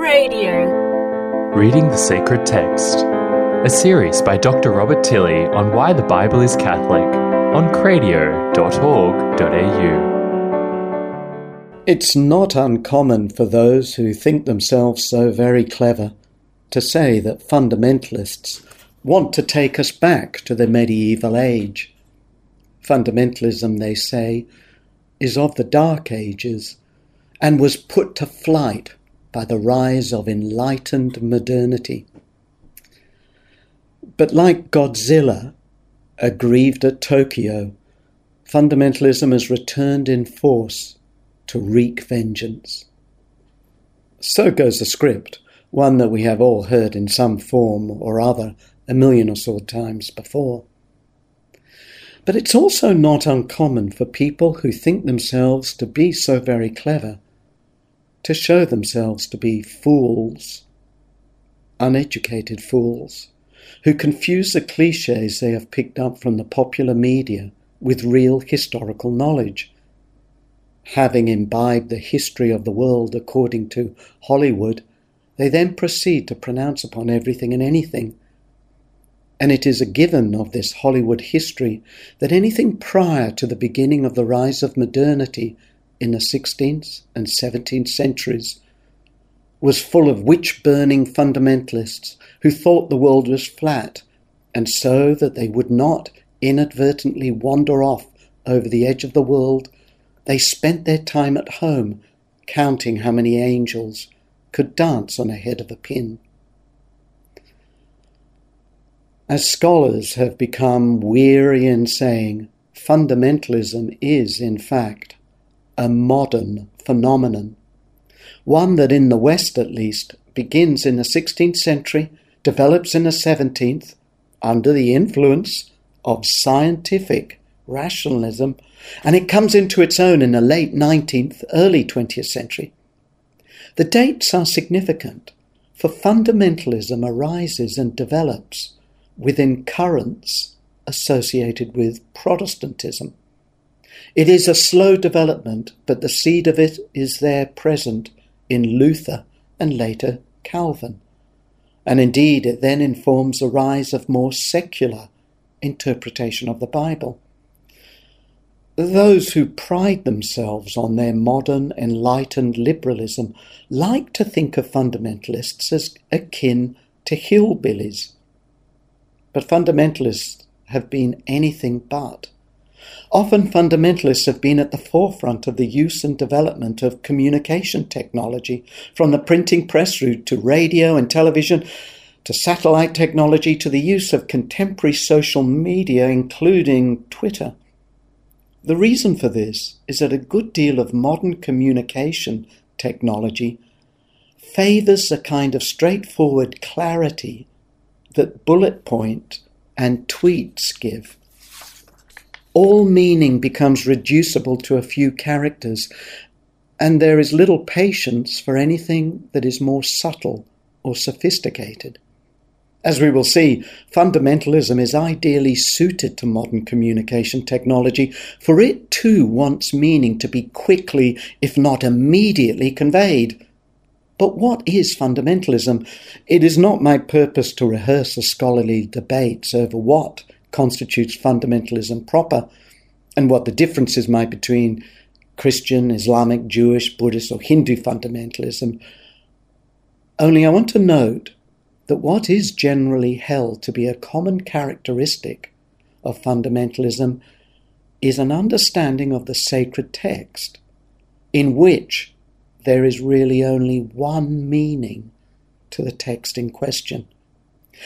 Radio. Reading the Sacred Text, a series by Dr. Robert Tilley on why the Bible is Catholic on cradio.org.au. It's not uncommon for those who think themselves so very clever to say that fundamentalists want to take us back to the medieval age. Fundamentalism, they say, is of the Dark Ages and was put to flight by the rise of enlightened modernity. But like Godzilla, aggrieved at Tokyo, fundamentalism has returned in force to wreak vengeance. So goes the script, one that we have all heard in some form or other a million or so times before. But it's also not uncommon for people who think themselves to be so very clever to show themselves to be fools, uneducated fools, who confuse the cliches they have picked up from the popular media with real historical knowledge. Having imbibed the history of the world according to Hollywood, they then proceed to pronounce upon everything and anything. And it is a given of this Hollywood history that anything prior to the beginning of the rise of modernity in the 16th and 17th centuries was full of witch burning fundamentalists who thought the world was flat, and so that they would not inadvertently wander off over the edge of the world, they spent their time at home counting how many angels could dance on a head of a pin. As scholars have become weary in saying, fundamentalism is, in fact, a modern phenomenon, one that in the West at least begins in the 16th century, develops in the 17th under the influence of scientific rationalism, and it comes into its own in the late 19th, early 20th century. The dates are significant, for fundamentalism arises and develops within currents associated with Protestantism. It is a slow development, but the seed of it is there present in Luther and later Calvin. And indeed, it then informs the rise of more secular interpretation of the Bible. Those who pride themselves on their modern, enlightened liberalism like to think of fundamentalists as akin to hillbillies. But fundamentalists have been anything but. Often fundamentalists have been at the forefront of the use and development of communication technology, from the printing press route to radio and television to satellite technology to the use of contemporary social media, including Twitter. The reason for this is that a good deal of modern communication technology favors a kind of straightforward clarity that bullet point and tweets give all meaning becomes reducible to a few characters, and there is little patience for anything that is more subtle or sophisticated. As we will see, fundamentalism is ideally suited to modern communication technology, for it too wants meaning to be quickly, if not immediately, conveyed. But what is fundamentalism? It is not my purpose to rehearse the scholarly debates over what constitutes fundamentalism proper and what the differences might be between Christian, Islamic, Jewish, Buddhist, or Hindu fundamentalism. Only I want to note that what is generally held to be a common characteristic of fundamentalism is an understanding of the sacred text, in which there is really only one meaning to the text in question.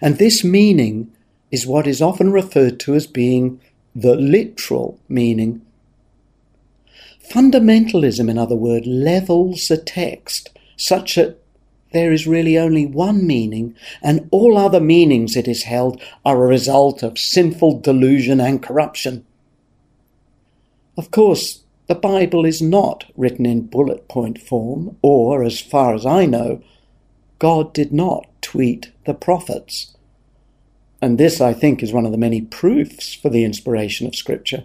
And this meaning is what is often referred to as being the literal meaning. Fundamentalism, in other words, levels the text such that there is really only one meaning, and all other meanings, it is held, are a result of sinful delusion and corruption. Of course, the Bible is not written in bullet point form, or, as far as I know, God did not tweet the prophets. And this, I think, is one of the many proofs for the inspiration of Scripture.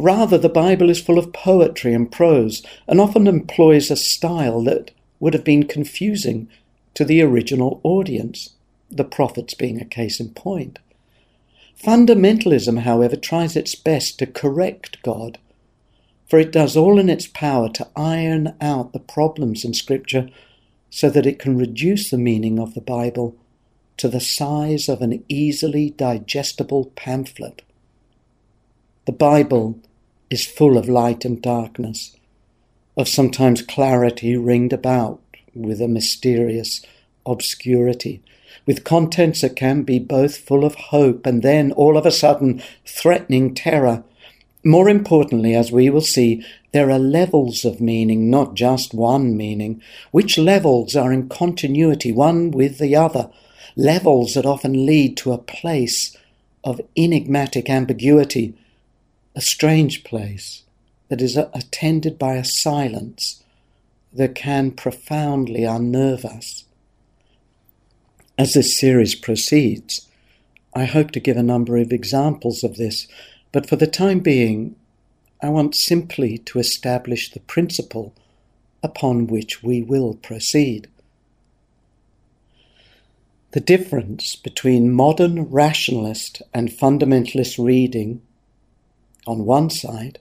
Rather, the Bible is full of poetry and prose, and often employs a style that would have been confusing to the original audience, the prophets being a case in point. Fundamentalism, however, tries its best to correct God, for it does all in its power to iron out the problems in Scripture so that it can reduce the meaning of the Bible to the size of an easily digestible pamphlet. The Bible is full of light and darkness, of sometimes clarity ringed about with a mysterious obscurity, with contents that can be both full of hope and then all of a sudden threatening terror. More importantly, as we will see, there are levels of meaning, not just one meaning, which levels are in continuity one with the other, levels that often lead to a place of enigmatic ambiguity, a strange place that is attended by a silence that can profoundly unnerve us. As this series proceeds, I hope to give a number of examples of this, but for the time being, I want simply to establish the principle upon which we will proceed. The difference between modern rationalist and fundamentalist reading on one side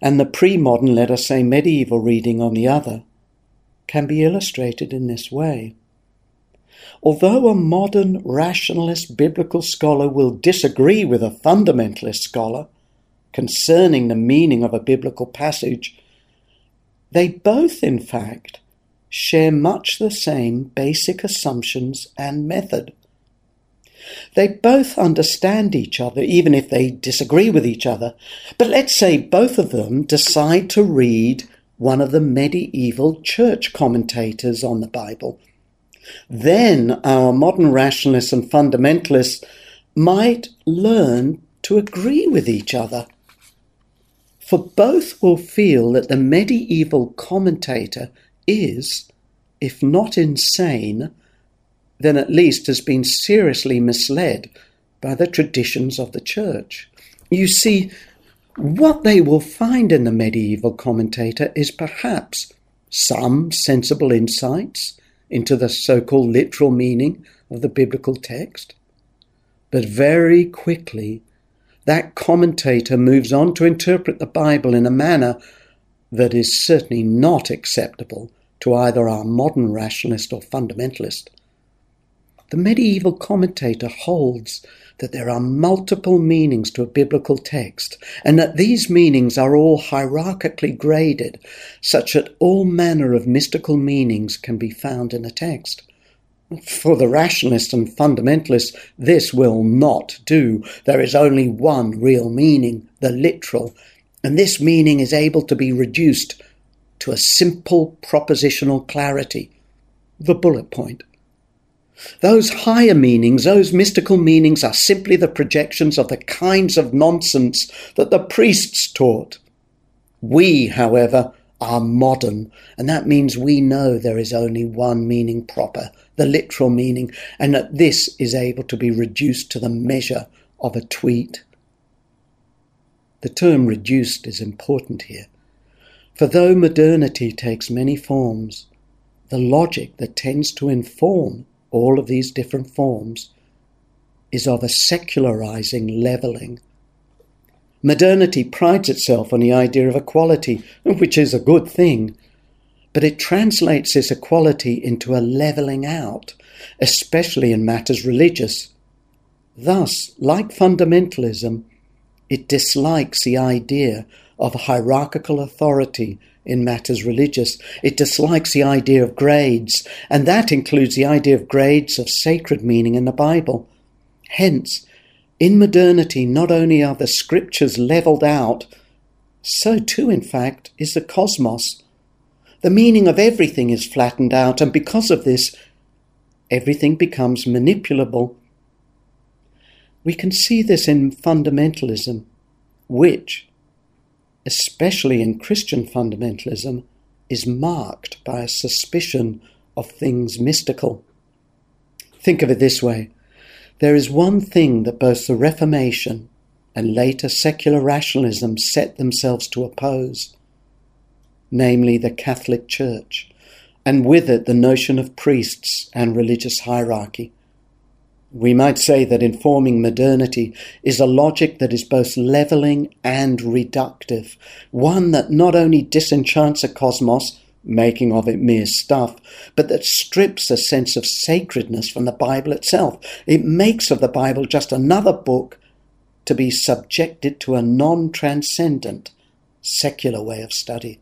and the pre modern, let us say medieval reading on the other, can be illustrated in this way. Although a modern rationalist biblical scholar will disagree with a fundamentalist scholar concerning the meaning of a biblical passage, they both, in fact, share much the same basic assumptions and method. They both understand each other, even if they disagree with each other. But let's say both of them decide to read one of the medieval church commentators on the Bible then our modern rationalists and fundamentalists might learn to agree with each other. For both will feel that the medieval commentator is, if not insane, then at least has been seriously misled by the traditions of the church. You see, what they will find in the medieval commentator is perhaps some sensible insights into the so called literal meaning of the biblical text. But very quickly, that commentator moves on to interpret the Bible in a manner that is certainly not acceptable to either our modern rationalist or fundamentalist. The medieval commentator holds that there are multiple meanings to a biblical text, and that these meanings are all hierarchically graded, such that all manner of mystical meanings can be found in a text. For the rationalist and fundamentalist, this will not do. There is only one real meaning, the literal, and this meaning is able to be reduced to a simple propositional clarity, the bullet point. Those higher meanings, those mystical meanings, are simply the projections of the kinds of nonsense that the priests taught. We, however, are modern, and that means we know there is only one meaning proper, the literal meaning, and that this is able to be reduced to the measure of a tweet. The term reduced is important here, for though modernity takes many forms, the logic that tends to inform all of these different forms, is of a secularizing leveling. Modernity prides itself on the idea of equality, which is a good thing, but it translates this equality into a leveling out, especially in matters religious. Thus, like fundamentalism, it dislikes the idea of hierarchical authority in matters religious. It dislikes the idea of grades, and that includes the idea of grades of sacred meaning in the Bible. Hence, in modernity, not only are the scriptures levelled out, so too, in fact, is the cosmos. The meaning of everything is flattened out, and because of this, everything becomes manipulable. We can see this in fundamentalism, which, especially in Christian fundamentalism, is marked by a suspicion of things mystical. Think of it this way there is one thing that both the Reformation and later secular rationalism set themselves to oppose, namely the Catholic Church, and with it the notion of priests and religious hierarchy. We might say that informing modernity is a logic that is both levelling and reductive, one that not only disenchants a cosmos, making of it mere stuff, but that strips a sense of sacredness from the Bible itself. It makes of the Bible just another book to be subjected to a non transcendent, secular way of study.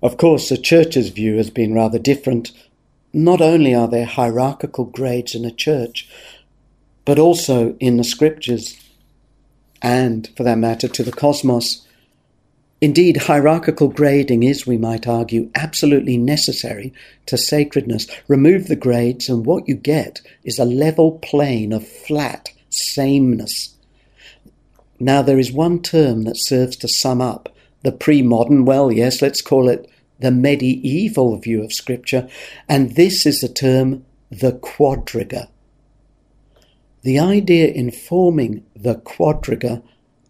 Of course, the Church's view has been rather different not only are there hierarchical grades in a church, but also in the scriptures and, for that matter, to the cosmos. Indeed, hierarchical grading is, we might argue, absolutely necessary to sacredness. Remove the grades, and what you get is a level plane of flat sameness. Now, there is one term that serves to sum up the pre modern, well, yes, let's call it the medieval view of Scripture, and this is the term the quadriga. The idea informing the quadriga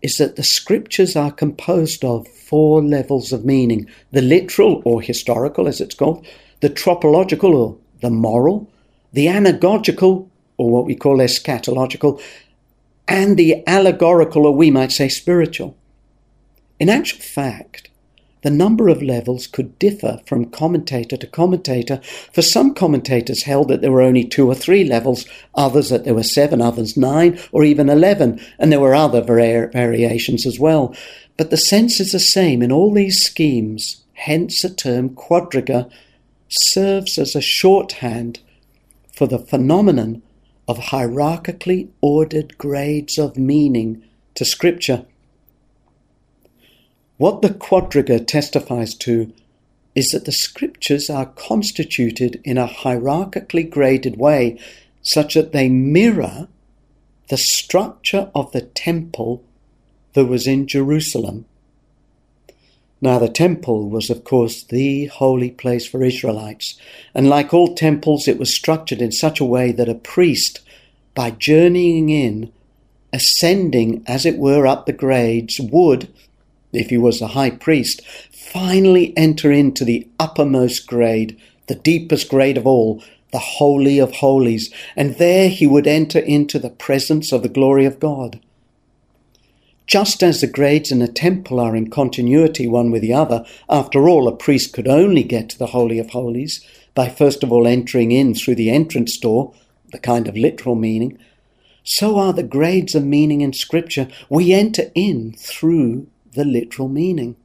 is that the Scriptures are composed of four levels of meaning the literal or historical, as it's called, the tropological or the moral, the anagogical or what we call eschatological, and the allegorical or we might say spiritual. In actual fact, the number of levels could differ from commentator to commentator, for some commentators held that there were only two or three levels, others that there were seven, others nine, or even eleven, and there were other variations as well. But the sense is the same in all these schemes, hence the term quadriga serves as a shorthand for the phenomenon of hierarchically ordered grades of meaning to Scripture. What the quadriga testifies to is that the scriptures are constituted in a hierarchically graded way such that they mirror the structure of the temple that was in Jerusalem. Now, the temple was, of course, the holy place for Israelites, and like all temples, it was structured in such a way that a priest, by journeying in, ascending as it were up the grades, would, if he was a high priest, finally enter into the uppermost grade, the deepest grade of all, the Holy of Holies, and there he would enter into the presence of the glory of God. Just as the grades in a temple are in continuity one with the other, after all, a priest could only get to the Holy of Holies by first of all entering in through the entrance door, the kind of literal meaning, so are the grades of meaning in Scripture. We enter in through the literal meaning.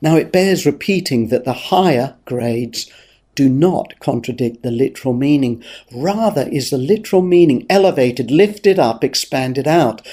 Now, it bears repeating that the higher grades do not contradict the literal meaning. Rather, is the literal meaning elevated, lifted up, expanded out.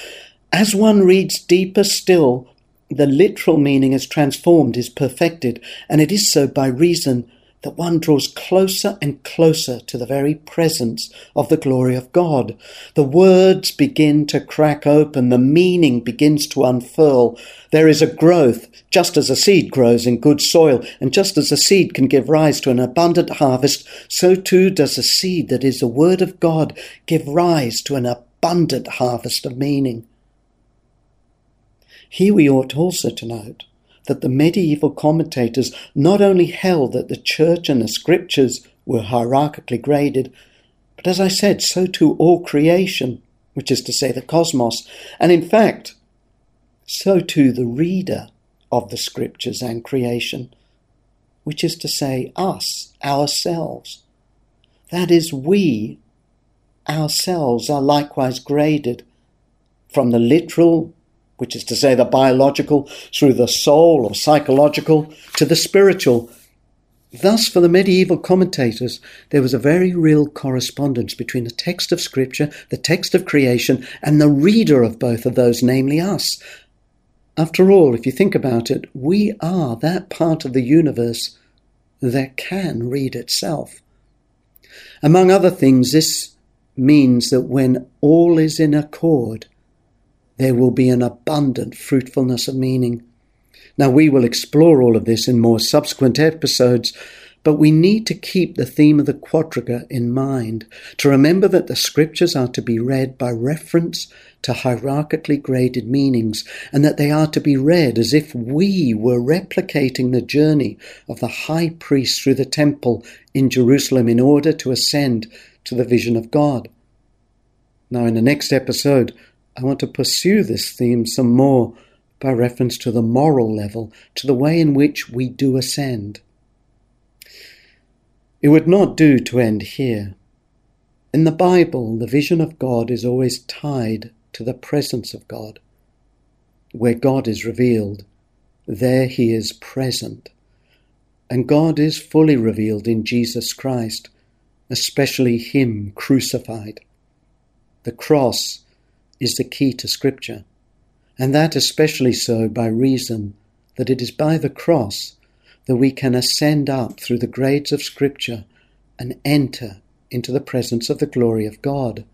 As one reads deeper still, the literal meaning is transformed, is perfected, and it is so by reason that one draws closer and closer to the very presence of the glory of God. The words begin to crack open, the meaning begins to unfurl. There is a growth, just as a seed grows in good soil, and just as a seed can give rise to an abundant harvest, so too does a seed that is the Word of God give rise to an abundant harvest of meaning. Here we ought also to note that the medieval commentators not only held that the church and the scriptures were hierarchically graded, but as I said, so too all creation, which is to say the cosmos, and in fact, so too the reader of the scriptures and creation, which is to say us, ourselves. That is, we ourselves are likewise graded from the literal which is to say the biological, through the soul or psychological to the spiritual. Thus, for the medieval commentators, there was a very real correspondence between the text of Scripture, the text of creation, and the reader of both of those, namely us. After all, if you think about it, we are that part of the universe that can read itself. Among other things, this means that when all is in accord, there will be an abundant fruitfulness of meaning. Now, we will explore all of this in more subsequent episodes, But we need to keep the theme of the quadriga in mind, to remember that the scriptures are to be read by reference to hierarchically graded meanings, and that they are to be read as if we were replicating the journey of the high priest through the temple in Jerusalem in order to ascend to the vision of God. Now, in the next episode, I want to pursue this theme some more by reference to the moral level, to the way in which we do ascend. It would not do to end here. In the Bible, the vision of God is always tied to the presence of God. Where God is revealed, there He is present. And God is fully revealed in Jesus Christ, especially Him crucified. The cross is the key to Scripture, and that especially so by reason that it is by the cross that we can ascend up through the grades of Scripture and enter into the presence of the glory of God.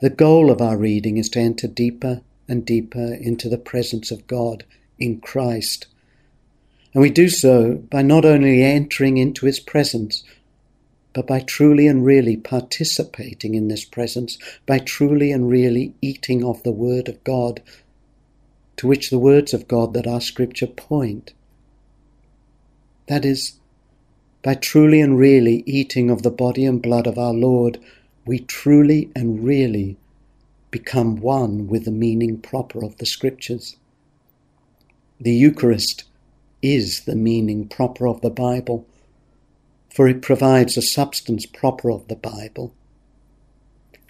The goal of our reading is to enter deeper and deeper into the presence of God in Christ. And we do so by not only entering into His presence, but by truly and really participating in this presence, by truly and really eating of the Word of God, to which the words of God that are Scripture point. That is, by truly and really eating of the body and blood of our Lord, we truly and really become one with the meaning proper of the Scriptures. The Eucharist is the meaning proper of the Bible, for it provides a substance proper of the Bible.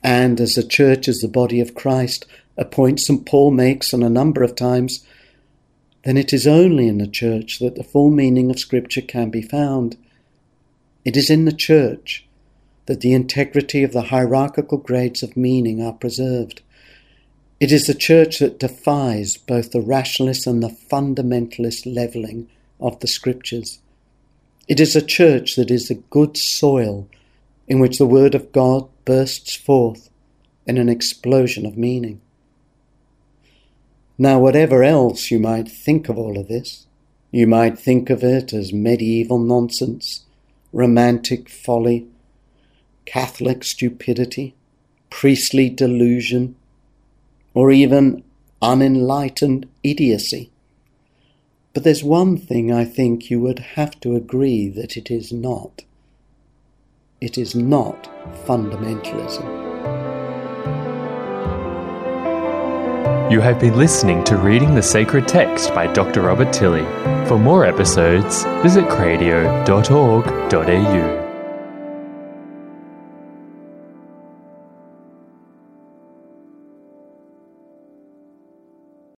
And as the Church is the body of Christ, a point St. Paul makes on a number of times, then it is only in the church that the full meaning of Scripture can be found. It is in the church that the integrity of the hierarchical grades of meaning are preserved. It is the church that defies both the rationalist and the fundamentalist levelling of the Scriptures. It is a church that is a good soil in which the Word of God bursts forth in an explosion of meaning. Now, whatever else you might think of all of this, you might think of it as medieval nonsense, romantic folly, Catholic stupidity, priestly delusion, or even unenlightened idiocy. But there's one thing I think you would have to agree that it is not. It is not fundamentalism. You have been listening to Reading the Sacred Text by Dr. Robert Tilley. For more episodes, visit cradio.org.au.